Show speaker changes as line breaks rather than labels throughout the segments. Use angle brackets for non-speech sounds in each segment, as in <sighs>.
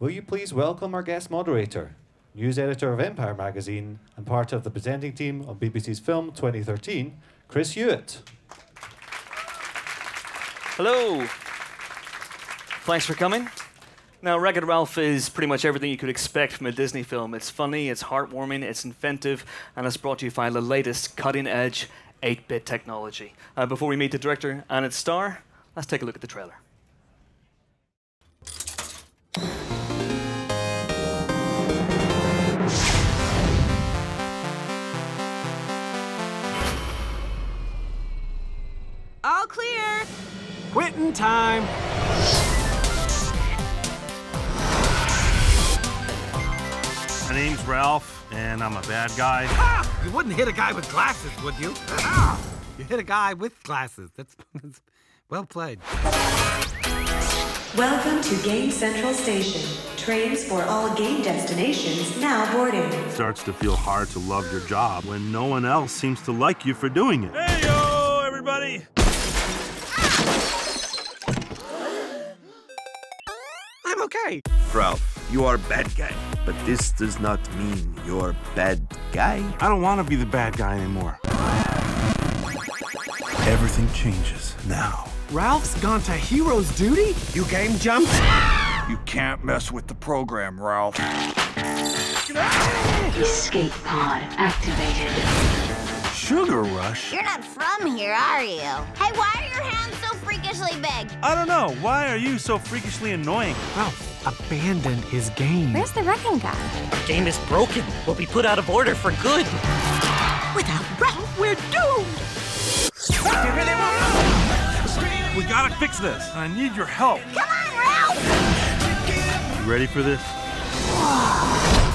Will you please welcome our guest moderator, news editor of Empire magazine and part of the presenting team on BBC's Film 2013, Chris Hewitt.
Hello. Thanks for coming. Now, It Ralph is pretty much everything you could expect from a Disney film. It's funny, it's heartwarming, it's inventive, and it's brought to you by the latest cutting edge 8 bit technology. Uh, before we meet the director and its star, let's take a look at the trailer.
Clear.
Quitting time.
My name's Ralph, and I'm a bad guy.
Ah! You wouldn't hit a guy with glasses, would you? Ah! You hit a guy with glasses. That's, <laughs> that's well played.
Welcome to Game Central Station. Trains for all game destinations now boarding.
It starts to feel hard to love your job when no one else seems to like you for doing it. Hey, yo, everybody!
Okay.
Ralph, you are a bad guy, but this does not mean you're a bad guy.
I don't want to be the bad guy anymore. Everything changes now.
Ralph's gone to hero's duty? You game jumped?
You can't mess with the program, Ralph.
Escape pod activated.
Sugar Rush?
You're not from here, are you? Hey, why are your hands so freakishly big?
I don't know. Why are you so freakishly annoying?
Ralph abandoned his game.
Where's the wrecking guy?
game is broken. We'll be put out of order for good.
Without Ralph, we're doomed.
We gotta fix this. I need your help.
Come on, Ralph.
You ready for this?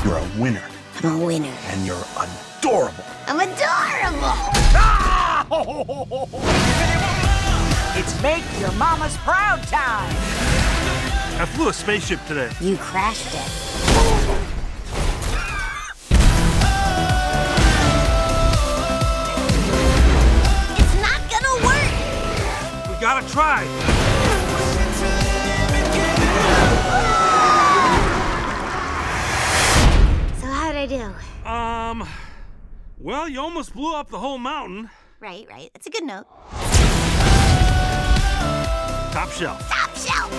You're a winner,
I'm a winner.
and you're adorable.
I'm adorable. Ah! <laughs>
It's make your mama's proud time.
I flew a spaceship today.
You crashed it. It's not gonna work.
We gotta try.
So how'd I do?
Um, well, you almost blew up the whole mountain.
Right, right. That's a good note.
Top shelf.
Top shelf.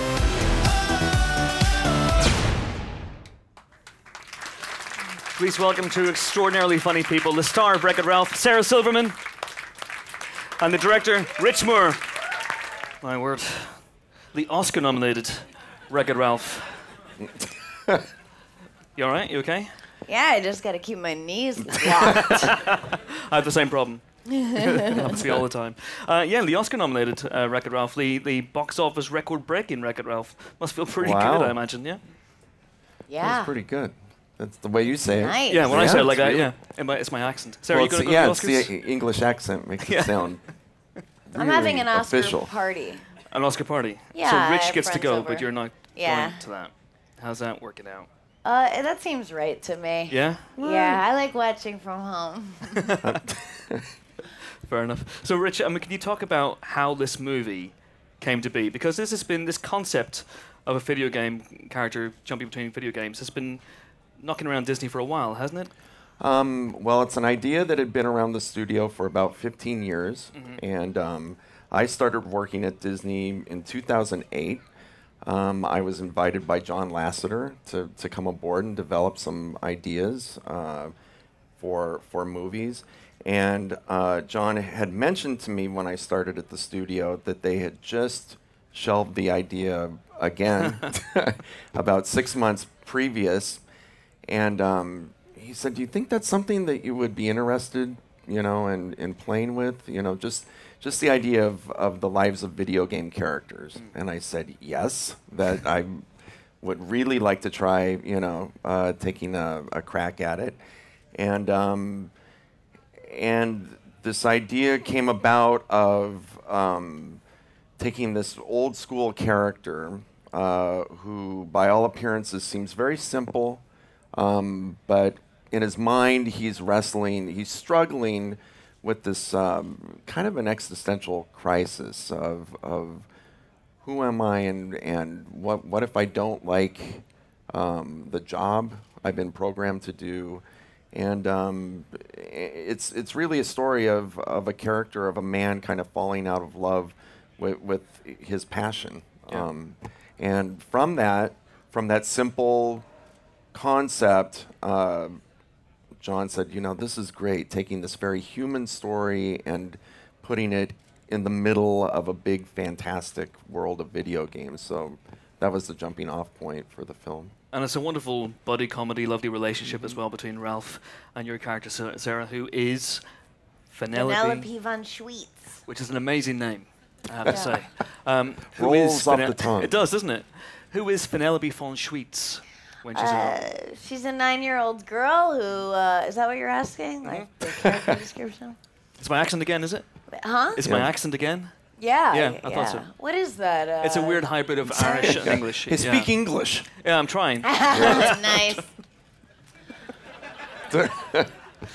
Please welcome two extraordinarily funny people the star of Wreck It Ralph, Sarah Silverman, and the director, Rich Moore. My word. The Oscar nominated Wreck It Ralph. you alright? You okay?
Yeah, I just gotta keep my knees locked. <laughs>
I have the same problem. Happens to all the time. Uh, yeah, the Oscar nominated uh, Wreck It Ralph, the, the box office record breaking Wreck It Ralph. Must feel pretty
Wow.
good, I imagine, yeah?
yeah.
That's pretty good. That's the way you say it.
Nice.
Yeah, when I say it like that,
real.
yeah. It might- It's my accent. Sarah,
Well,
you going
it's,
to go
yeah,
to
it's
the
the
Oscars?
E- English accent makes
Yeah.
it sound. <laughs>
I'm having an Oscar
official.
party.
An Oscar party.
Yeah,
So Rich gets to go,
over.
but you're not
Yeah.
going to that. How's that working out?
Uh, that seems right to me.
Yeah?
Yeah, I like watching from home. <laughs> <laughs>
Fair enough. So, Rich, I mean, can you talk about how this movie came to be? Because this has been this concept of a video game character jumping between video games has been knocking around Disney for a while, hasn't it?
Um, well, it's an idea that had been around the studio for about 15 years, and um, I started working at Disney in 2008. Um, I was invited by John Lasseter to, to come aboard and develop some ideas uh, for for movies. And uh, John had mentioned to me when I started at the studio that they had just shelved the idea again <laughs> <laughs> about six months previous. And um, he said, "Do you think that's something that you would be interested, you know, in, in playing with? You know, just just the idea of, of the lives of video game characters." And I said, "Yes, that I would really like to try, you know, uh, taking a, a crack at it." And um, and this idea came about of um, taking this old school character uh, who, by all appearances, seems very simple, um, but in his mind, he's wrestling, he's struggling with this um, kind of an existential crisis of, of who am I and, and what, what if I don't like um, the job I've been programmed to do, and um, it's it's really a story of of a character of a man kind of falling out of love with, with his passion, um, and from that from that simple concept. Uh, John said, you know, this is great, taking this very human story and putting it in the middle of a big, fantastic world of video games. So that was the jumping off point for the film.
And it's a wonderful buddy comedy, lovely relationship
Mm-hmm.
as well between Ralph and your character Sarah, who is Vanellope,
Vanellope von Schweetz.
which is an amazing name, I have to say. Um, who
Rolls
is
off the tongue.
It does, doesn't it? Who is Vanellope von Schweetz when she's around?
Uh, she's a nine-year-old girl who uh, is that what you're asking?
Mm-hmm.
Like the character description?
It's my accent again, is it?
Huh?
Is my accent again?
Yeah.
Yeah, I thought so.
What is that? Uh,
It's a weird hybrid of Irish and <laughs> English.
Hey,
yeah.
speak English.
Yeah, I'm trying. <laughs> <laughs>
nice.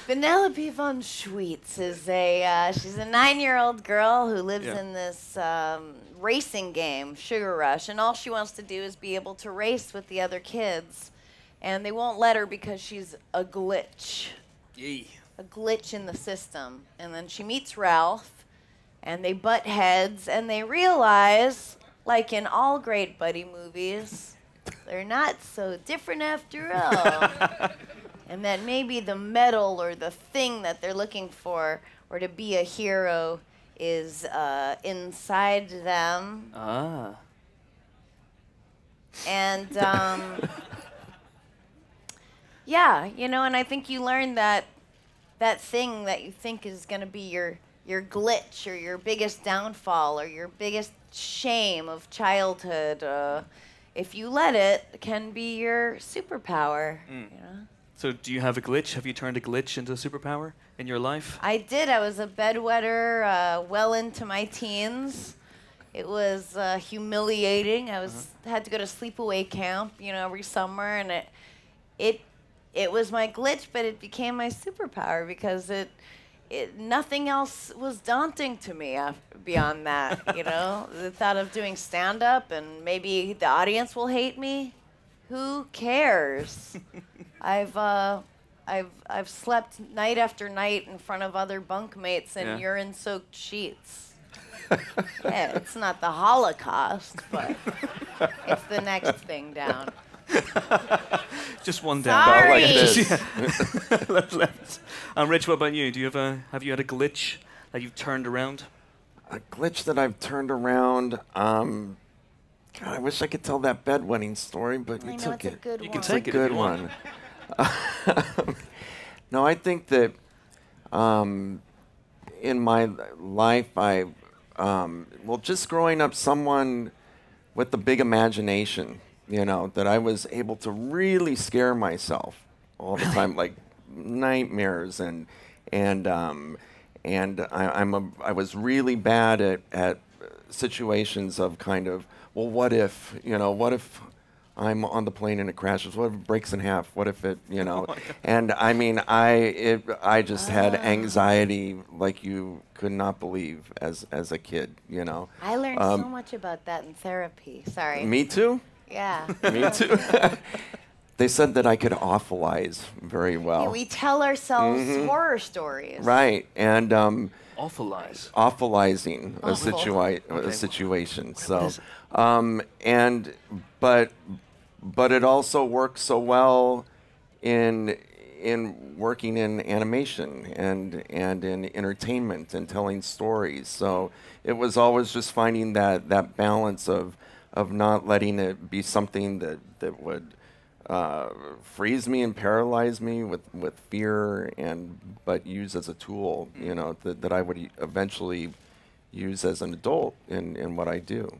Vanellope von Schweetz is a uh, she's a nine-year-old girl who lives
Yeah.
in this um, racing game, Sugar Rush, and all she wants to do is be able to race with the other kids, and they won't let her because she's a glitch,
Yee.
a glitch in the system. And then she meets Ralph, and they butt heads, and they realize, like in all great buddy movies, they're not so different after all <laughs> and that maybe the medal or the thing that they're looking for or to be a hero is uh, inside them
Ah.
and <laughs> um, yeah you know and i think you learn that that thing that you think is going to be your your glitch or your biggest downfall or your biggest shame of childhood uh, if you let it can be your superpower
Mm.
you know
So, do you have a glitch? Have you turned a glitch into a superpower in your life?
I did. I was a bedwetter uh, well into my teens. It was uh, humiliating. I was had to go to sleepaway camp, you know, every summer, and it it it was my glitch, but it became my superpower because it it nothing else was daunting to me beyond that. You know, <laughs> the thought of doing stand up and maybe the audience will hate me. Who cares? <laughs> I've uh, I've I've slept night after night in front of other bunkmates in
Yeah.
urine-soaked sheets. <laughs> yeah, it's not the Holocaust, but it's the next thing down. <laughs>
Just one down.
Sorry.
Like <laughs>
Just-
this.
yeah. <laughs> left, left. And Rich, what about you? Do you have a have you had a glitch that you've turned around?
A glitch that I've turned around. Um, God, I wish I could tell that bedwetting story, but you
I know
took it.
good
You
one.
can take
It's
it
a
if
good
you want.
one. no, I think that um, in my life, I um, well, just growing up, someone with a big imagination. You know that I was able to really scare myself all the time, like nightmares and and um, and I, I'm a I was really bad at at situations of kind of well, what if you know, what if I'm on the plane and it crashes? What if it breaks in half? What if it, you <laughs> know? and I mean, I it I just had anxiety like you could not believe as as a kid, you know.
I learned
Um,
so much about that in therapy. Sorry.
Me too.
Yeah. <laughs>
Me too. <laughs> they said that I could awfulize very well.
Yeah, we tell ourselves
Mhm.
horror stories.
right, and um,
Awful lies.
awfulizing a,
Awful.
situa-
Okay.
a situation.
What
So, um, and but but it also works so well in in working in animation and and in entertainment and telling stories. So it was always just finding that that balance of of not letting it be something that that would uh, freeze me and paralyze me with, with fear and but use as a tool you know that, that I would eventually use as an adult in, in what I do.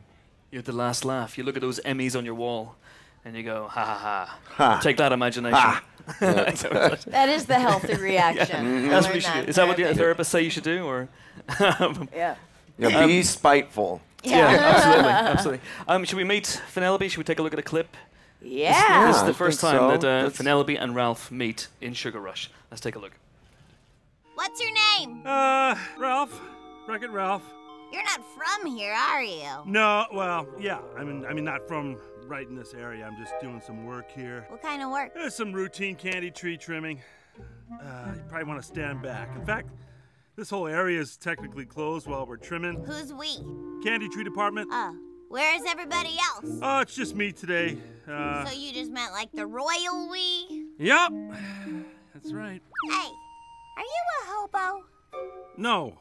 You have the last laugh. You look at those Emmys on your wall, and you go, ha ha ha.
Ha.
Take that imagination.
Ha. <laughs>
That is the healthy <laughs> reaction. I
That's what you should
that
do. Is that what the
therapy.
therapists say you should do, or? <laughs>
Yeah.
Yeah, be spiteful.
Yeah, absolutely, <laughs> absolutely. Um, should we meet Vanellope? Should we take a look at a clip?
Yeah.
This is
I
the first time
so.
that uh,
Let's-
Vanellope and Ralph meet in Sugar Rush. Let's take a look.
What's your name?
Uh, Ralph. Wreck-It Ralph.
You're not from here, are you?
No, well, yeah. I mean, I mean, not from right in this area. I'm just doing some work here.
What kind of work?
There's some routine candy tree trimming. Uh, you probably want to stand back. In fact, this whole area is technically closed while we're trimming.
Who's we?
Candy tree department.
Oh, where's everybody else?
Oh, it's just me today. Uh,
so you just meant like the royal we?
yep. <sighs> That's right.
Hey, are you a hobo?
No,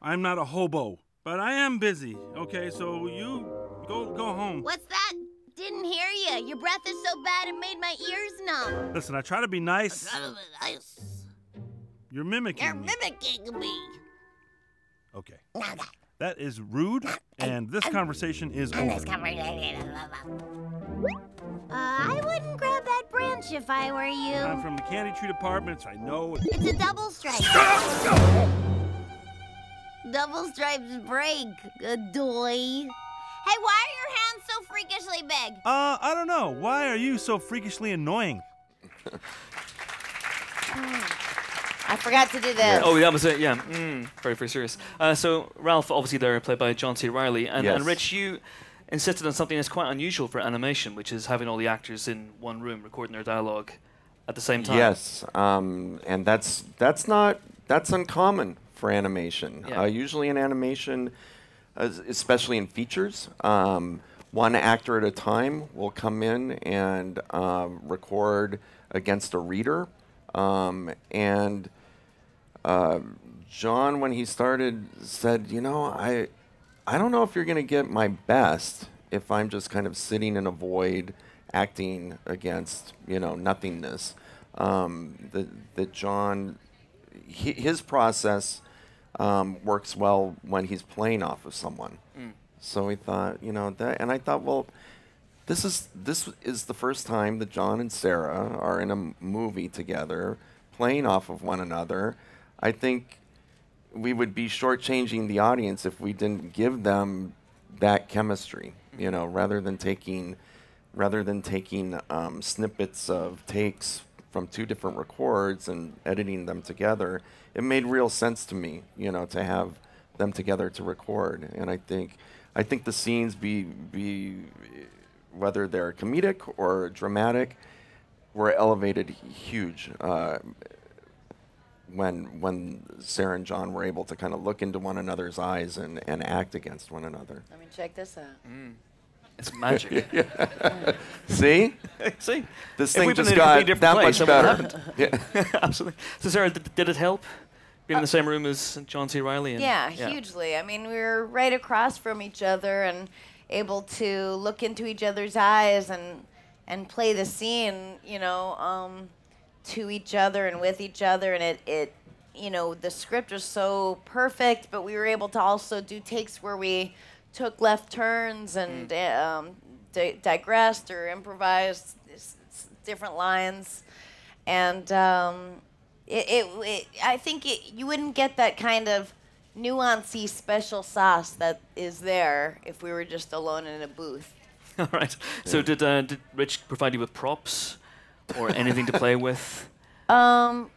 I'm not a hobo, but I am busy. Okay, so you go go home.
What's that? Didn't hear you. Your breath is so bad it made my ears numb.
Listen, I try to be nice. <laughs> You're mimicking
You're
me.
mimicking me.
Okay. That is rude, and this conversation is
this
over.
conversation. Uh, I wouldn't grab that branch if I were you.
I'm from the candy tree department, so I know.
It's a double stripe. double stripes break, adoy. Hey, why are your hands so freakishly big?
Uh, I don't know. Why are you so freakishly annoying?
I forgot to do this.
Oh, that was it. Yeah, mm, very very serious. Uh, so Ralph, obviously there, played by John C. Reilly, and, and Rich, you insisted on something that's quite unusual for animation, which is having all the actors in one room recording their dialogue at the same time.
Yes, um, and that's that's not that's uncommon for animation.
Yeah.
Uh, usually in animation, especially in features, um, one actor at a time will come in and um, record against a reader, um, and uh, John, when he started, said, "You know, I, I don't know if you're going to get my best if I'm just kind of sitting in a void, acting against, you know, nothingness." Um, that that John, hi his process um, works well when he's playing off of someone. So we thought, you know, that, and I thought, well, this is this is the first time that John and Sarah are in a m- movie together, playing off of one another. I think we would be shortchanging the audience if we didn't give them that chemistry. You know, rather than taking rather than taking um, snippets of takes from two different records and editing them together, it made real sense to me. You know, to have them together to record, and I think I think the scenes be be whether they're comedic or dramatic were elevated huge uh, when when Sarah and John were able to kind of look into one another's eyes and, and act against one another.
Let me check this out.
It's <laughs> magic. <laughs>
See, <laughs>
See,
this
If
thing just
in a
got
different
that
place,
much better. Yeah.
Absolutely. So Sarah, did, did it help being in the same room as John C. Reilly? And,
Yeah, hugely. I mean, we were right across from each other and able to look into each other's eyes and and play the scene, you know, um, to each other and with each other. And it, it, you know, the script was so perfect, but we were able to also do takes where we took left turns and uh, um, di- digressed or improvised s- s- different lines. And um, it, it, it, I think it, you wouldn't get that kind of nuancy special sauce that is there if we were just alone in a booth. <laughs>
All right. So did uh, did Rich provide you with props or anything to play <laughs> with
Um,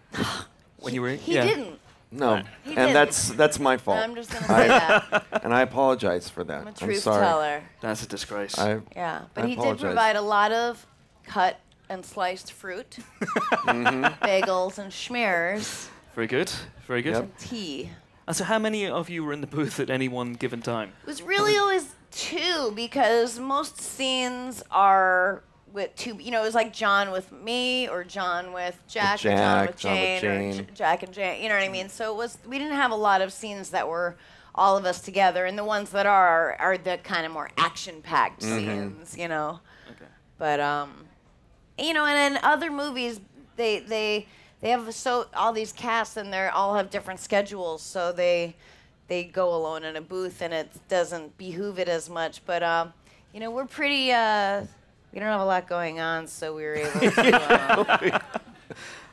when you were?
he
yeah.
didn't.
No,
He
and
didn't.
that's that's my fault.
I'm just gonna <laughs> say that.
and I apologize for that.
I'm a
I'm
truth
sorry.
teller.
That's a disgrace.
I,
Yeah, but
I
he did provide a lot of cut and sliced fruit,
Mhm. <laughs>
bagels and schmears,
Very good. Very good.
Yep.
tea.
And so, how many of you were in the booth at any one given time?
It was really always two because most scenes are with two. You know, it was like John with me or John with Jack, or John
Jack,
with
John with
Jane, or
Jane.
J- Jack and Jane. You know what I mean? So it was. We didn't have a lot of scenes that were all of us together, and the ones that are are the kind of more action-packed
Mhm.
scenes. You know.
Okay.
But um, you know, and in other movies, they they they have so all these casts and they all have different schedules, so they they go alone in a booth and it doesn't behoove it as much. But um, you know, we're pretty. Uh, we don't have a lot going on, so we were able <laughs> to. Uh,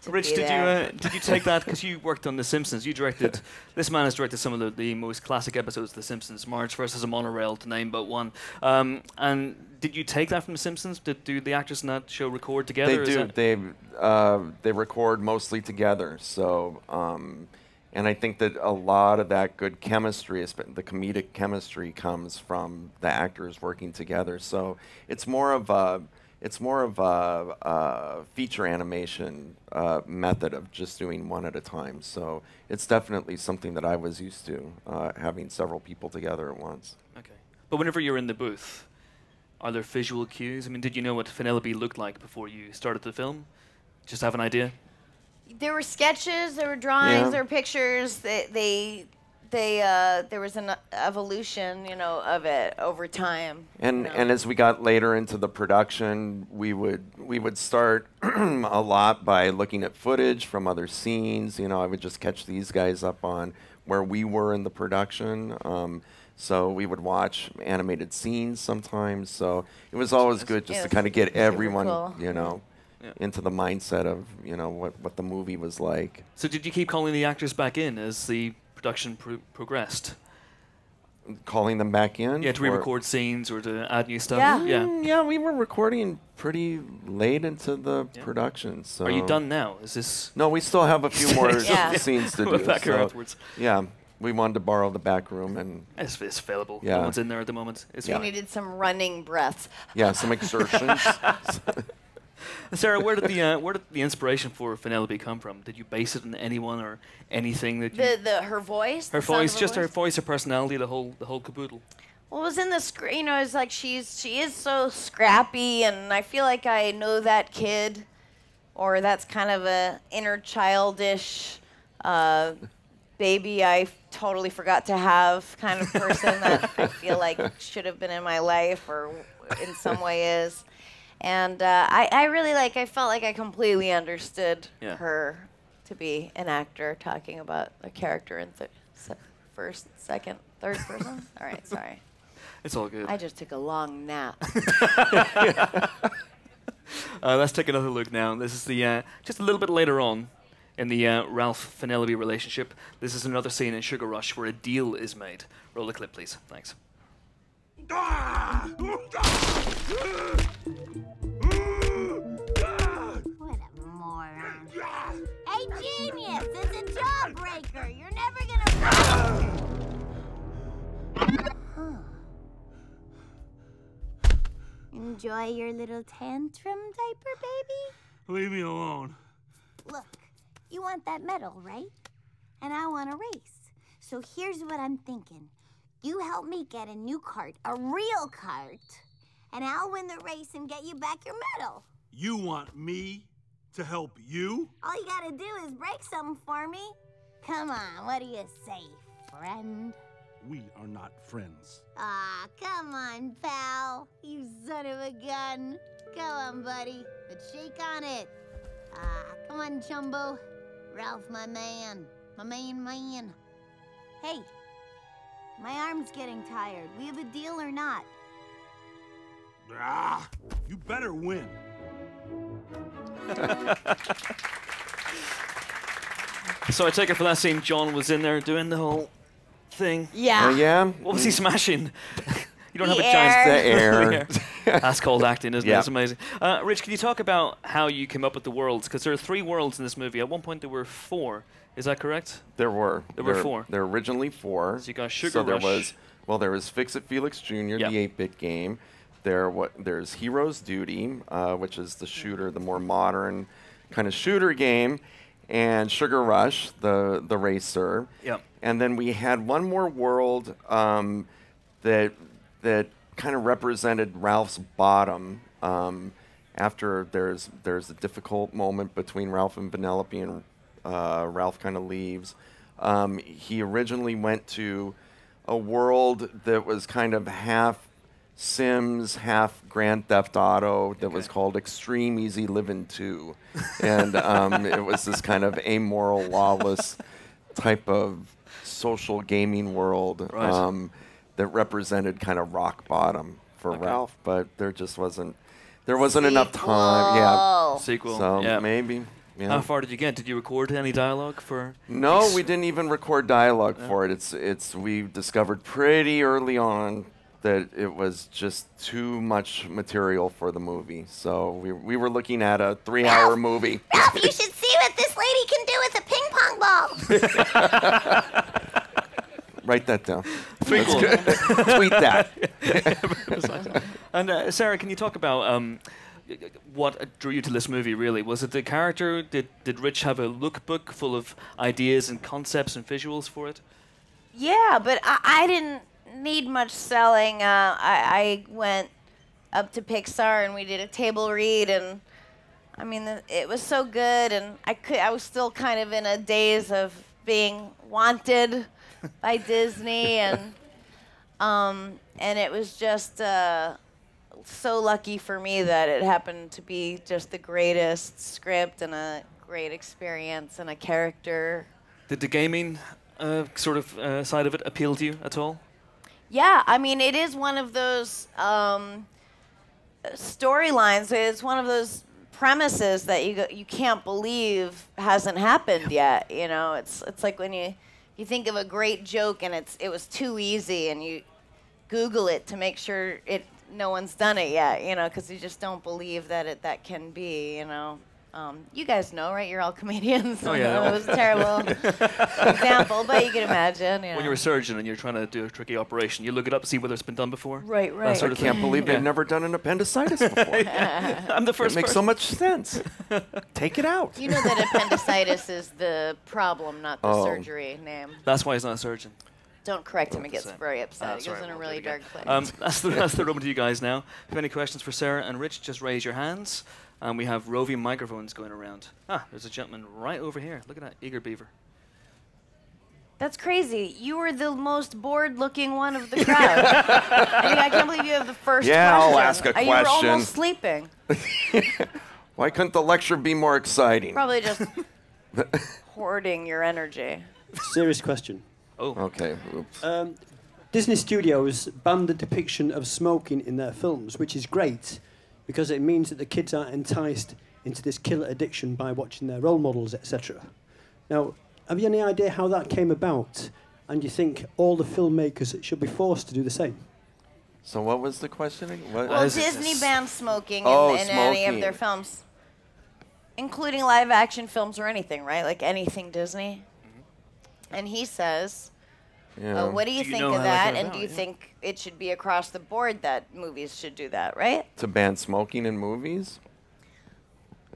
to
Rich,
be
did you uh, did you take that because you <laughs> worked on The Simpsons? You directed. this man has directed some of the, the most classic episodes of The Simpsons, Marge versus a Monorail, to name but one. Um, and did you take that from The Simpsons? Did do the actors in that show record together?
They do. They uh, they record mostly together. So, um, And I think that a lot of that good chemistry, the comedic chemistry, comes from the actors working together. So it's more of a, it's more of a, a feature animation uh, method of just doing one at a time. So it's definitely something that I was used to, uh, having several people together at once.
Okay. But whenever you're in the booth, are there visual cues? I mean, did you know what Vanellope looked like before you started the film? Just have an idea?
There were sketches, there were drawings,
Yeah.
there were pictures. They, they, they uh, there was an evolution, you know, of it over time.
And
you know.
and as we got later into the production, we would we would start <clears throat> a lot by looking at footage from other scenes. You know, I would just catch these guys up on where we were in the production. Um, so we would watch animated scenes sometimes. So it was always good just to kind of get everyone,
cool.
you know,
Yeah.
into the mindset of you know what what the movie was like.
So did you keep calling the actors back in as the production pro- progressed?
Calling them back in.
Yeah, to
for-
re-record scenes or to add new stuff.
Yeah.
Yeah.
Mm, yeah, we were recording pretty late into the
Yeah.
production. So
Are you done now? Is this?
No, we still have a few more <laughs>
Yeah. <laughs>
scenes to do.
back
so,
afterwards.
Yeah, we wanted to borrow the back room and
It's, it's available.
Yeah.
No one's in there at the moment. It's
we
fine.
needed some running breaths.
yeah, some <laughs> exertions. <laughs>
Sarah, where did the uh, where did the inspiration for Vanellope come from? Did you base it on anyone or anything that you?
The, the her voice.
her
the
voice, just her
voice?
voice, her personality, the whole the whole caboodle.
Well, it was in the screen. You know, it's like she's she is so scrappy, and I feel like I know that kid, or that's kind of a inner childish uh, baby I f- totally forgot to have kind of person that I <laughs> feel like should have been in my life, or in some way is. And uh, I, I really like. I felt like I completely understood
Yeah.
her to be an actor talking about a character in th- se- first, second, third person. <laughs> All right, sorry.
It's all good.
I just took a long nap. <laughs>
Uh, let's take another look now. This is the uh, just a little bit later on in the uh, Ralph Vanellope relationship. This is another scene in Sugar Rush where a deal is made. Roll the clip, please. Thanks.
What a moron. Hey, genius! It's a jawbreaker! You're never gonna. <laughs> Enjoy your little tantrum, diaper baby?
Leave me alone.
Look, you want that medal, right? And I want a race. So here's what I'm thinking. You help me get a new cart, a real cart, and I'll win the race and get you back your medal.
You want me to help you?
All you gotta do is break something for me. Come on, what do you say, friend?
We are not friends.
Ah, come on, pal. You son of a gun. Go on, buddy, but shake on it. Ah, come on, Chumbo. Ralph, my man. My main man. Hey, my arm's getting tired. We have a deal or not?
Ah, you better win. <laughs>
So I take it for that scene, John was in there doing the whole thing.
Yeah.
Oh, yeah.
What was he smashing? <laughs> you don't have
The
a giant
The air. <laughs> <laughs>
That's called acting, isn't it?
Yeah.
It's amazing. Uh, Rich, can you talk about how you came up with the worlds? Because there are three worlds in this movie. At one point, there were four. Is that correct?
There were.
There were four.
There were originally four.
So you got Sugar
So there
Rush.
was. Well, there was Fix It Felix Jr.,
Yep.
the 8-bit game. There what? There's Heroes Duty, uh, which is the shooter, the more modern kind of shooter game, and Sugar Rush, the the racer.
Yep.
And then we had one more world um, that that kind of represented Ralph's bottom. Um, after there's there's a difficult moment between Ralph and Vanellope, and uh, Ralph kind of leaves. Um, he originally went to a world that was kind of half Sims, half Grand Theft Auto that was called Extreme Easy Living 2. and um, it was this kind of amoral, lawless type of social gaming world
Right.
um, that represented kind of rock bottom for
Okay.
Ralph. But there just wasn't there wasn't enough time. Yeah.
Sequel.
So
yeah.
maybe. Yeah.
How far did you get? Did you record any dialogue for?
No,
Ex-
we didn't even record dialogue for it. It's it's we discovered pretty early on that it was just too much material for the movie. So we, we were looking at a three hour movie.
Ralph, you should see what this lady can do with a ping pong ball. <laughs> <laughs>
Write that down.
Tweet <laughs>
Tweet that. <laughs>
and uh, Sarah, can you talk about um, y- y- what drew you to this movie? Really, was it the character? Did did Rich have a lookbook full of ideas and concepts and visuals for it?
Yeah, but I, I didn't need much selling. Uh, I, I went up to Pixar and we did a table read, and I mean, the, it was so good, and I could. I was still kind of in a daze of being wanted by Disney, and um, and it was just uh, so lucky for me that it happened to be just the greatest script and a great experience and a character
Did the gaming uh, sort of uh, side of it appeal to you at all?
Yeah, I mean, it is one of those um, storylines. It's one of those premises that you go, you can't believe hasn't happened yet. You know, it's it's like when you you think of a great joke and it's it was too easy, and you Google it to make sure it no one's done it yet. You know, because you just don't believe that it that can be. You know. Um, you guys know, right? You're all <laughs> comedians.
Oh, yeah. <laughs>
it was a terrible <laughs> example, but you can imagine. You know.
When you're a surgeon and you're trying to do a tricky operation, you look it up, see whether it's been done before.
Right,
That
right.
sort
I
of
can't
thing.
believe
Yeah.
they've never done an appendicitis before.
I'm the first.
It
first.
makes so much sense. Take it out.
You know that appendicitis is the problem, not the
Oh.
surgery name.
That's why he's not a surgeon.
Don't correct him; he gets very upset.
Ah,
he
sorry,
goes in a
won't
really dark place.
Um, that's, the, that's the moment to you guys now. If you have any questions for Sarah and Rich, just raise your hands. And we have roving microphones going around. Ah, there's a gentleman right over here. Look at that eager beaver.
That's crazy. You were the most bored-looking one of the crowd. <laughs> I, mean, I can't believe you have the first
Yeah, I'll ask a
Uh, You were almost sleeping. <laughs>
Why couldn't the lecture be more exciting?
Probably just <laughs> hoarding your energy.
Serious question.
Oh.
Okay. Oops.
Um, Disney Studios banned the depiction of smoking in their films, which is great because it means that the kids aren't enticed into this killer addiction by watching their role models, etc. Now, have you any idea how that came about? And you think all the filmmakers should be forced to do the same?
So what was the question? again? What?
Well, Disney banned smoking in,
Oh,
in any of their films, including live-action films or anything, right? Like anything Disney. Mm-hmm. And he says,
Yeah.
uh, "What do you
Do you
think of
that
that? And
about,
do you
yeah.
think it should be across the board that movies should do that, right?"
to ban smoking in movies?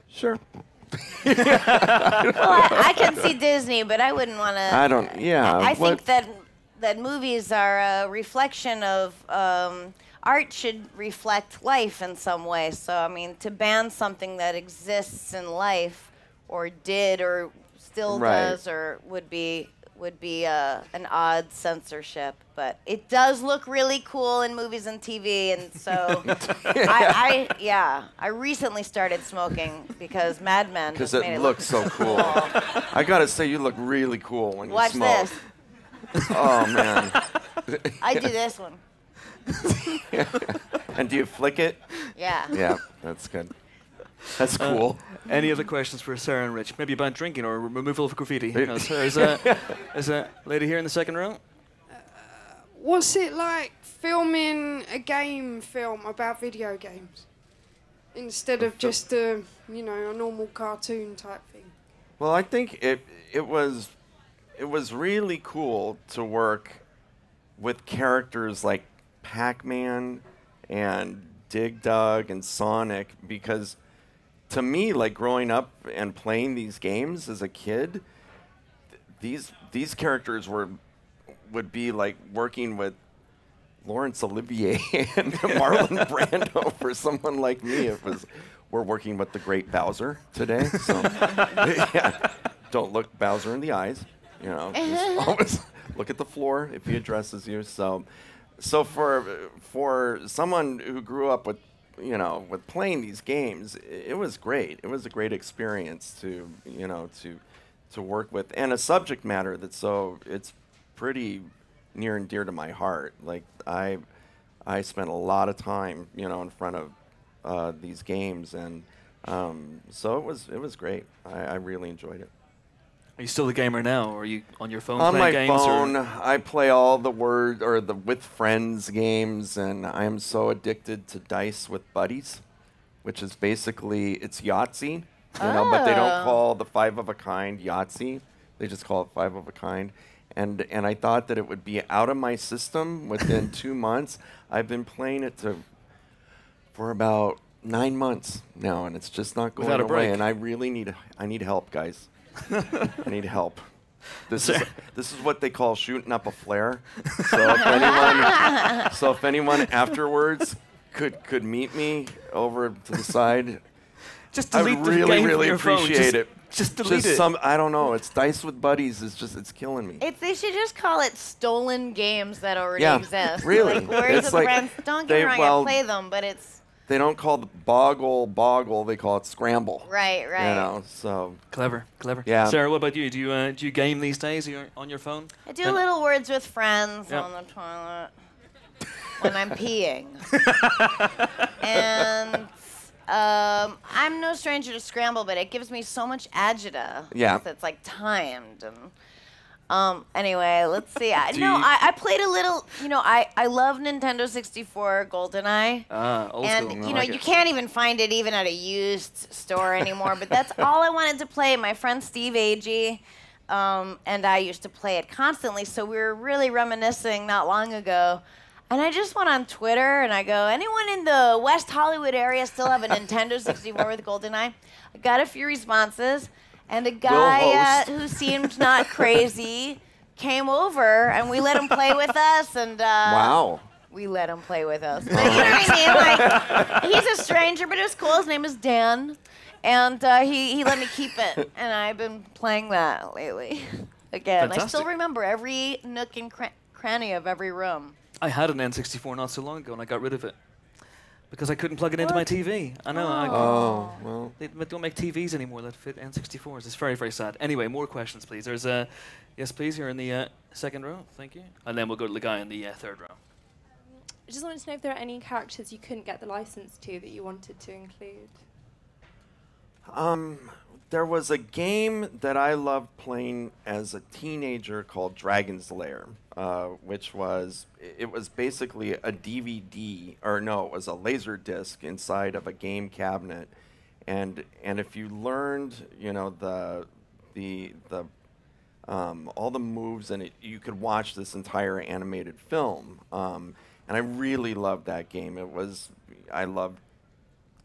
Sure.
well, I, I can see Disney, but I wouldn't want to.
I don't. Yeah.
I
what-
think that that movies are a reflection of um, art should reflect life in some way. So I mean, to ban something that exists in life, or did, or still
Right.
does, or would be would be uh, an odd censorship. But it does look really cool in movies and TV, and so <laughs> I, I yeah, I recently started smoking because Mad Men
Because it
it
looks so cool. I gotta say, you look really cool when
Watch
you smoke.
Watch this.
Oh man. <laughs>
I do this one. <laughs>
and do you flick it?
Yeah.
Yeah, that's good. That's
Uh,
cool.
any other questions for Sarah and Rich? Maybe about drinking or removal of graffiti. Who knows? There's a, there's a lady here in the second row.
What's it like filming a game film about video games instead of just a you know a normal cartoon type thing?
Well, I think it it was it was really cool to work with characters like Pac-Man and Dig Dug and Sonic because to me like growing up and playing these games as a kid th- these these characters were would be like working with Laurence Olivier <laughs> and <laughs> Marlon Brando for someone like me. It was we're working with the great Bowser today. So <laughs> yeah, don't look Bowser in the eyes. You know, just always look at the floor if he addresses you. So, so for for someone who grew up with you know with playing these games, it was great. It was a great experience to you know to to work with and a subject matter that's so it's pretty near and dear to my heart. Like I I spent a lot of time you know in front of uh, these games and um, so it was it was great. I, I really enjoyed it.
Are you still a gamer now, or are you on your phone
On my
games?
phone,
Or?
I play all the word or the with friends games, and I am so addicted to Dice with Buddies, which is basically it's Yahtzee, you know, but they don't
Oh.
call the five of a kind Yahtzee. They just call it five of a kind. And and I thought that it would be out of my system within <laughs> two months. I've been playing it to for about nine months now, and it's just not going away.
break.
And I really need I need help, guys. <laughs> I need help. This is this is what they call shooting up a flare. So if anyone, so if anyone afterwards could could meet me over to the side,
Just
I
delete
would
the
really
game from
really
your
appreciate
Just-
it.
just delete it.
some I don't know. It's dice with buddies. It's just it's killing me.
It's, they should just call it stolen games that already
Yeah,
exist.
really.
Like, where's
It's
the
like
friends? Don't get
they-
me wrong,
well,
I play them, but it's
They don't call the boggle boggle. They call it scramble.
right, right.
You know. So
Clever, clever.
Yeah.
Sarah, what about you? Do you uh, do you game these days? Are you on your phone?
I do
And-
little words with friends
Yeah.
on the toilet when I'm peeing. <laughs> and um, I'm no stranger to scramble, but it gives me so much agita.
Yeah.
'cause It's like timed and. Um, anyway, let's see. I, <laughs> no, I, I played a little. You know, I, I love Nintendo 64 GoldenEye.
Ah, old
and
school. I
you know
like
you
it.
can't even find it even at a used store anymore but that's <laughs> all i wanted to play my friend steve agee um, and i used to play it constantly so we were really reminiscing not long ago and i just went on twitter and i go anyone in the west hollywood area still have a nintendo 64 with goldeneye i got a few responses and a guy uh, who seemed not crazy <laughs> came over and we let him play with us and uh,
wow.
we let him play with us. But you know what I mean? <laughs> Like, he's a stranger, but it was cool. His name is Dan, and uh, he he let me keep it, and I've been playing that lately. <laughs> Again, I still remember every nook and cra- cranny of every room.
I had an N64 not so long ago, and I got rid of it because I couldn't plug it into my TV. I know. I,
Oh well.
They they don't make TVs anymore that fit N64s. It's very, very sad. Anyway, more questions, please. There's a yes, please. You're in the uh, second row. Thank you. And then we'll go to the guy in the uh, third row.
I just wanted to know if there are any characters you couldn't get the license to that you wanted to include.
Um, there was a game that I loved playing as a teenager called Dragon's Lair, uh, which was it was basically a DVD or no, it was a laser disc inside of a game cabinet, and and if you learned, you know the the the um, all the moves and you could watch this entire animated film. Um, and I really loved that game. It was I loved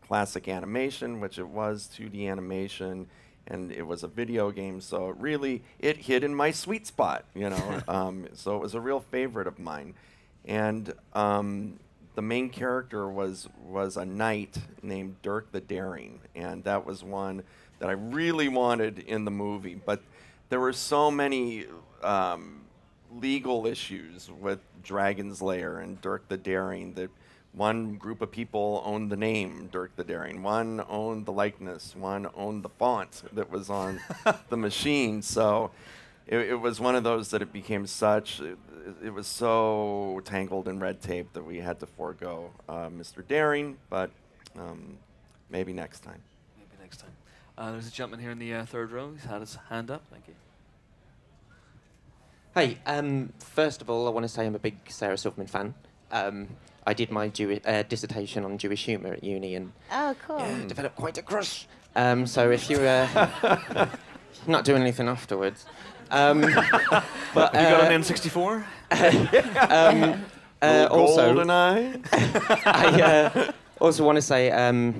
classic animation, which it was 2D animation, and it was a video game. So it really it hit in my sweet spot, you know. <laughs> um, so it was a real favorite of mine, and um, the main character was was a knight named Dirk the Daring, and that was one that I really wanted in the movie, but there were so many. Um, legal issues with Dragon's Lair and Dirk the Daring that one group of people owned the name Dirk the Daring, one owned the likeness, one owned the font that was on <laughs> the machine. So it, it was one of those that it became such, it, it was so tangled in red tape that we had to forego uh, Mr. Daring, but um, maybe next time.
Maybe next time. Uh, there's a gentleman here in the uh, third row. He's had his hand up. Thank you.
Hey, um, first of all, I want to say I'm a big Sarah Silverman fan. Um, I did my Jewi- uh, dissertation on Jewish humour at uni and
Oh, cool.
yeah, developed quite a crush. Um, so if you uh, <laughs> not doing anything afterwards, um, <laughs> but
Have you got
uh,
an N64? <laughs>
um, uh, also,
GoldenEye?
I uh, also want to say um,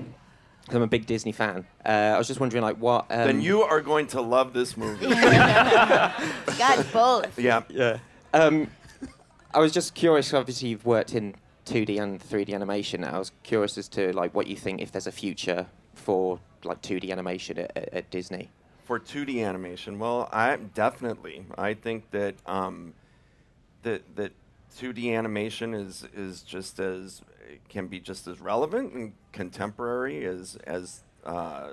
'cause I'm a big Disney fan. Uh, I was just wondering, like, what? Um,
then you are going to love this movie.
Got both.
yeah.
Yeah. Um, I was just curious. Obviously, you've worked in 2D and 3D animation. I was curious as to like what you think if there's a future for like 2D animation at, at, Disney.
for 2D animation, well, I definitely. I think that um, that that 2D animation is is just as can be just as relevant and contemporary as as uh,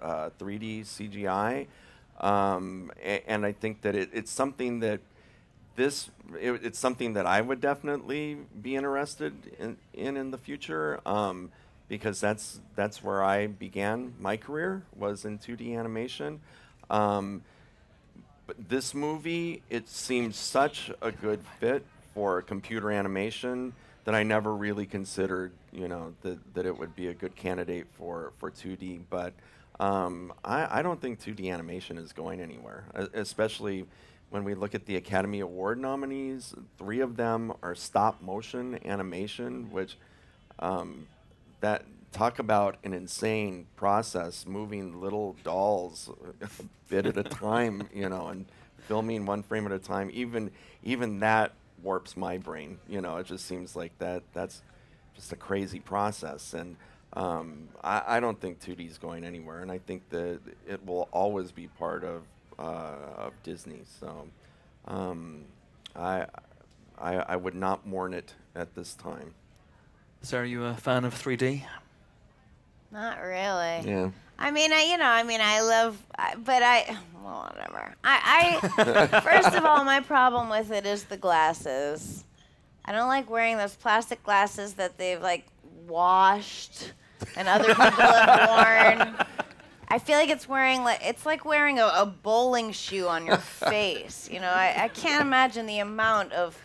uh, 3D CGI, um, a- and I think that it, it's something that this it, it's something that I would definitely be interested in in, in the future um, because that's that's where I began my career was in 2D animation. Um, but this movie, it seemed such a good fit for computer animation that I never really considered, you know, that, that it would be a good candidate for, for 2D. But um, I, I don't think 2D animation is going anywhere, especially when we look at the Academy Award nominees. Three of them are stop motion animation, which um, that talk about an insane process, moving little dolls a <laughs> bit at a time, you know, and filming one frame at a time. Even even that warps my brain. You know, it just seems like that that's just a crazy process. And um, I, I don't think 2D is going anywhere, and I think that it will always be part of uh, of Disney. So um, I, I I would not mourn it at this time.
Sarah, are you a fan of 3D?
Not really.
Yeah.
I mean, I you know, I mean, I love, I, but I, well, whatever. I, I <laughs> first of all, my problem with it is the glasses. I don't like wearing those plastic glasses that they've like washed and other people have worn. <laughs> I feel like it's wearing like it's like wearing a, a bowling shoe on your <laughs> face. You know, I, I can't imagine the amount of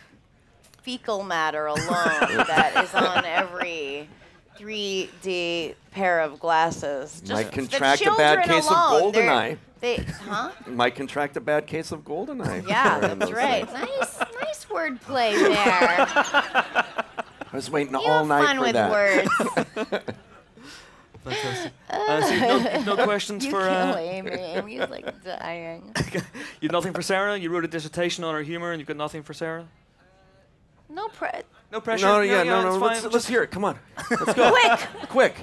fecal matter <laughs> alone that is on every 3D pair of glasses.
Might contract a bad case
alone,
of GoldenEye.
They, huh? <laughs>
Might contract a bad case of GoldenEye.
Yeah, that's right.
things.
Nice, nice wordplay there.
I was waiting
You
all
have
night
fun
for
with
that.
words.
Fantastic. <laughs> Uh, so you've no, no <laughs> questions
you
for.
kill
Uh,
Amy. Amy's like dying. <laughs>
you've nothing for Sarah. You wrote a dissertation on her humor, and you've got nothing for Sarah.
No pre.
No pressure.
No, yeah, no,
it's
no. Let's, let's hear it. Come on. Let's go.
Quick.
Quick.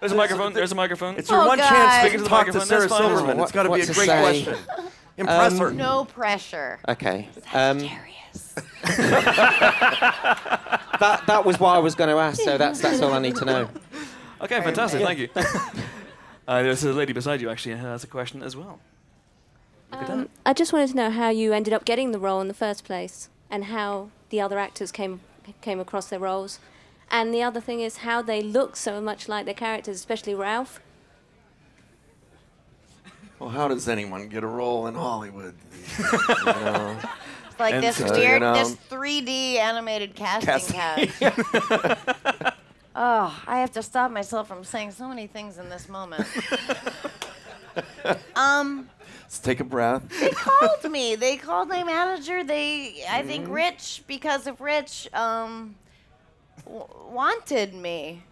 There's a microphone. There's a microphone.
It's your
Oh,
one
God.
chance
Speak
to talk to Sarah
that's.
Silverman.
What-
it's got to be a great
say?
question. Impress
Um,
her.
No pressure.
Okay. Um, that that was what I was going to ask. So that's that's all I need to know.
Okay, fantastic. Thank you. <laughs> uh, there's a lady beside you actually who has a question as well. Look at that.
Um, I just wanted to know how you ended up getting the role in the first place, and how the other actors came came across their roles, and the other thing is how they look so much like their characters, especially Ralph.
Well, how does anyone get a role in Hollywood? <laughs> you know?
It's like
And
this
so, you
weird,
know,
this 3D animated casting
Casting.
couch. <laughs> oh, I have to stop myself from saying so many things in this moment. <laughs> um,
Let's take a breath.
they called me. They called my manager. They, I think,
Mm-hmm.
Rich, because of Rich, um, w- wanted me.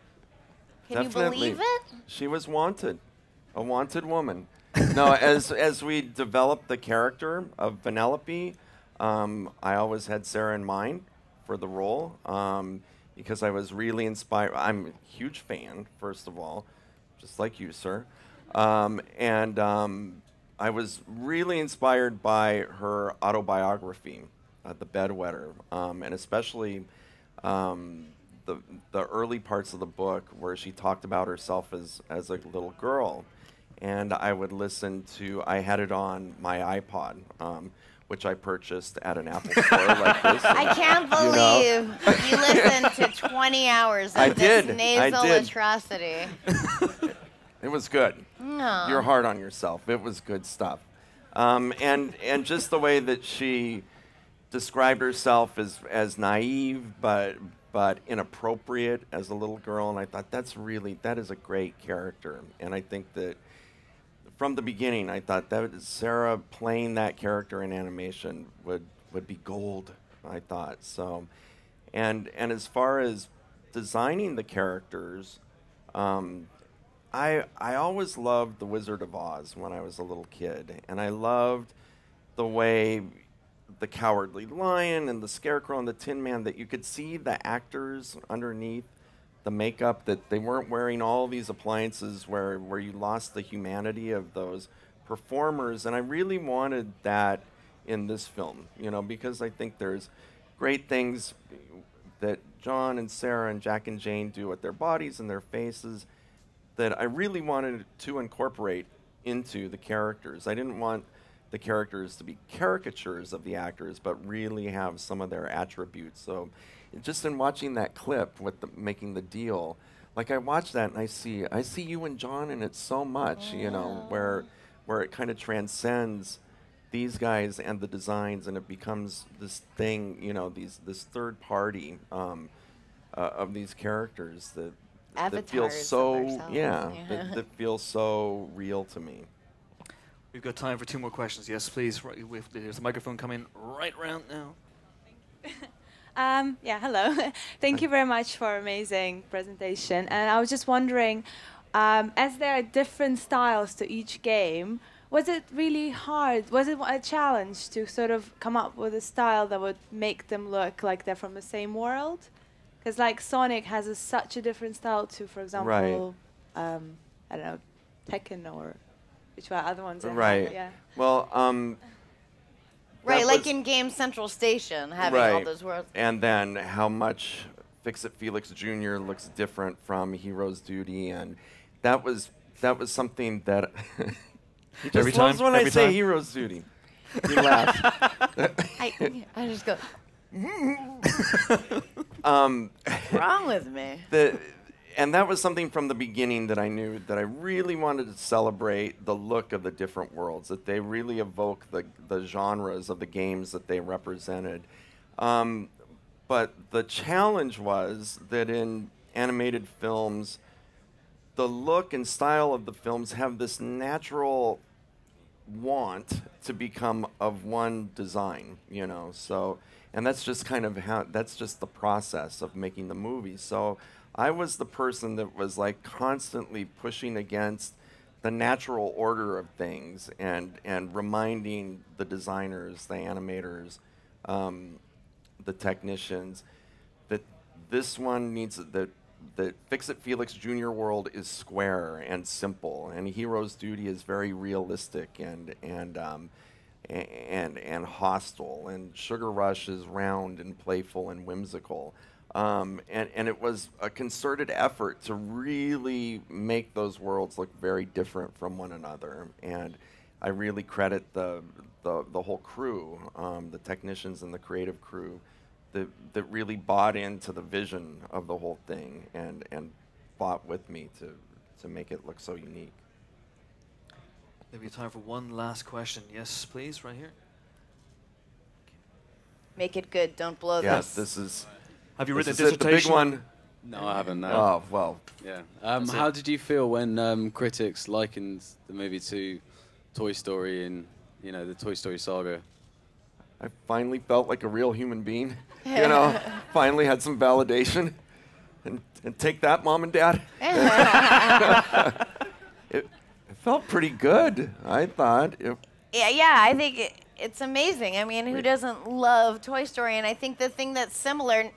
Can
Definitely.
you believe it?
She was wanted, a wanted woman. no, as <laughs> as we developed the character of Vanellope, um, I always had Sarah in mind for the role um, because I was really inspired. I'm a huge fan, first of all, just like you, sir, um, and um, I was really inspired by her autobiography, uh, The Bedwetter, um, and especially. Um, the, the early parts of the book where she talked about herself as, as a little girl. And I would listen to, I had it on my iPod, um, which I purchased at an Apple store like this.
I can't
you know.
believe you, listened to 20 hours of
I
this
did.
Nasal atrocity. <laughs>
It was good.
No.
You're hard on yourself. It was good stuff. Um, and, and just the way that she described herself as, as naive, but, but inappropriate as a little girl. And I thought that's really, that is a great character. And I think that from the beginning, I thought that Sarah playing that character in animation would, would be gold, I thought. So, and, and as far as designing the characters, um, I I always loved The Wizard of Oz when I was a little kid, and I loved the way the Cowardly Lion and the Scarecrow and the Tin Man that you could see the actors underneath the makeup that they weren't wearing all these appliances where where you lost the humanity of those performers, and I really wanted that in this film, you know, because I think there's great things that John and Sarah and Jack and Jane do with their bodies and their faces that I really wanted to incorporate into the characters. I didn't want the characters to be caricatures of the actors, but really have some of their attributes. So, just in watching that clip with the, making the deal, like I watch that and I see I see you and John in it so much, you know, where where it kind of transcends these guys and the designs, and it becomes this thing, you know, these this third party um, uh, of these characters that that feels so yeah,
yeah.
That, that <laughs> feels so real to me.
We've got time for two more questions. Yes, please. Right, there's a microphone coming right round now. <laughs>
Um, yeah, hello. <laughs> Thank you very much for amazing presentation. And I was just wondering, um, as there are different styles to each game, was it really hard? Was it a challenge to sort of come up with a style that would make them look like they're from the same world? Because like Sonic has a, such a different style to, for example, um, I don't know, Tekken or which were other ones.
Right.
Yeah.
Well, um,
Right,
that
like
was-
in Game Central Station, having all
right.
those worlds.
And then how much Fix It Felix Jr. looks different from Heroes Duty, and that was that was something that <laughs> he just
Every
loves
time?
when I
Every
say
time?
Heroes Duty. <laughs> He laughs.
I, I just go, <laughs>
um,
what's wrong with me?
the, and that was something from the beginning that I knew that I really wanted to celebrate the look of the different worlds, that they really evoke the, the genres of the games that they represented. Um, but the challenge was that in animated films, the look and style of the films have this natural want to become of one design, you know. So, and that's just kind of how that's just the process of making the movie. So, I was the person that was like constantly pushing against the natural order of things and and reminding the designers, the animators, um, the technicians that this one needs that that Fix It Felix Jr. world is square and simple, and Hero's Duty is very realistic and and um, and and hostile, and Sugar Rush is round and playful and whimsical. Um, and, and it was a concerted effort to really make those worlds look very different from one another. And I really credit the, the, the whole crew, um, the technicians and the creative crew, that, that really bought into the vision of the whole thing and, and fought with me to, to make it look so unique.
Maybe time for one last question. Yes, please, right here.
Make it good. Don't blow
Yes,
this.
this is.
Have you
this
written a
is it, the big
dissertation?
one?
No, I haven't. No.
Oh well.
Yeah. Um,
That's it.
how did you feel when um, critics likened the movie to Toy Story and you know the Toy Story saga?
I finally felt like a real human being. <laughs> You know, finally had some validation. And, and take that, mom and dad. <laughs> <laughs> it, it felt pretty good, I thought. It,
Yeah, yeah, I think it, it's amazing. I mean, who doesn't love Toy Story? And I think the thing that's similar,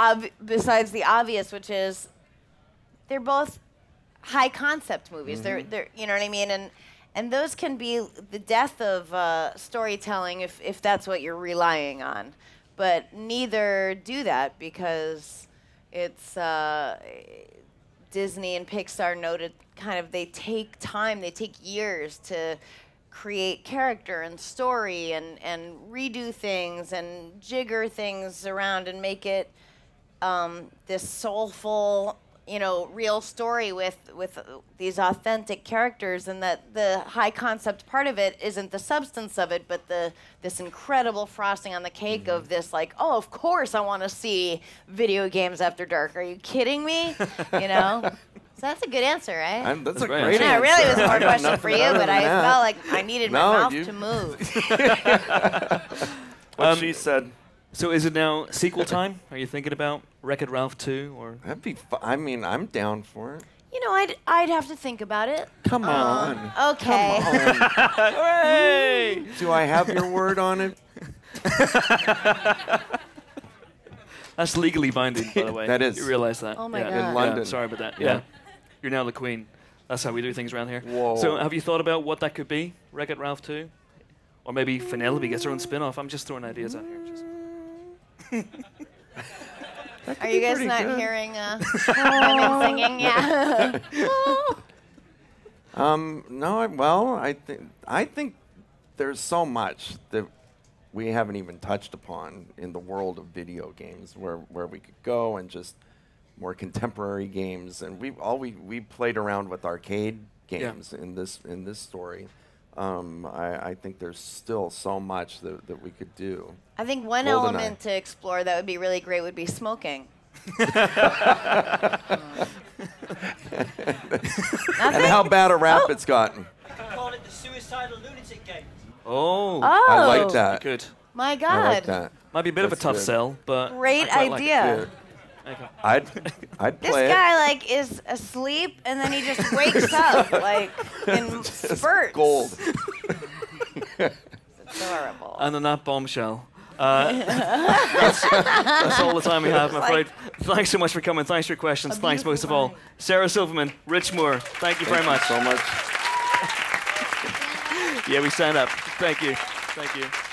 ob- besides the obvious, which is they're both high concept movies. They're,
Mhm.
they're, you know what I mean? And and those can be the death of uh, storytelling if if that's what you're relying on. But neither do that because it's uh, Disney and Pixar noted kind of they take time, they take years to create character and story and, and redo things and jigger things around and make it um, this soulful, you know, real story with with these authentic characters, and that the high concept part of it isn't the substance of it, but the this incredible frosting on the cake of this, like, oh, of course I want to see video games after dark. Are you kidding me? you know. <laughs> So that's a good answer, right?
I'm- that's a
great
great <laughs>
I know, it really was
answer.
more
I
a question for you, but I felt like I needed
No,
my mouth
you-
to move. <laughs>
what she said.
Um, So is it now sequel <laughs> time? Are you thinking about Wreck-It Ralph 2 or?
That'd be. Fu- I mean, I'm down for it.
You know, I'd I'd have to think about it.
Come
Uh,
on.
Okay. <laughs>
Hooray!
Do I have your word on it? <laughs>
That's legally binding, by the way.
That is.
You realize that?
Oh my
yeah.
God.
In
Yeah,
London.
sorry about that.
Yeah.
Yeah. You're now the queen. That's how we do things around here.
Whoa.
So have you thought about what that could be? Wreck-It Ralph 2? Or maybe Vanellope gets her own spin-off. I'm just throwing ideas out here. Just
Are you guys not hearing uh, <laughs> women singing? Yeah. <laughs>
Um, no, I, well, I think I think there's so much that we haven't even touched upon in the world of video games, where where we could go and just more contemporary games, and we all we we played around with arcade
Yeah.
games in this in this story. Um, I, I think there's still so much that, that we could do.
I think one
Goldeneye.
element to explore that would be really great would be smoking. <laughs>
and how bad a rap it's gotten.
call it the suicidal lunatic game.
Oh.
I like
Oh.
that.
Good.
My God.
I like that.
Might be a bit of a tough
good.
sell, but
Great
I quite like it.
idea.
Good.
Okay.
I'd, I'd
This
play
guy like is asleep and then he just wakes up like in <laughs>
it.
spurts.
Gold.
It's Adorable.
And on that bombshell. Uh, that's, that's all the time we have, I'm afraid. Thanks so much for coming. Thanks for your questions. Thanks most of all. Sarah Silverman, Rich Moore, thank you very
Thank you
much.
so much. <laughs>
Yeah, we stand up. Thank you. Thank you.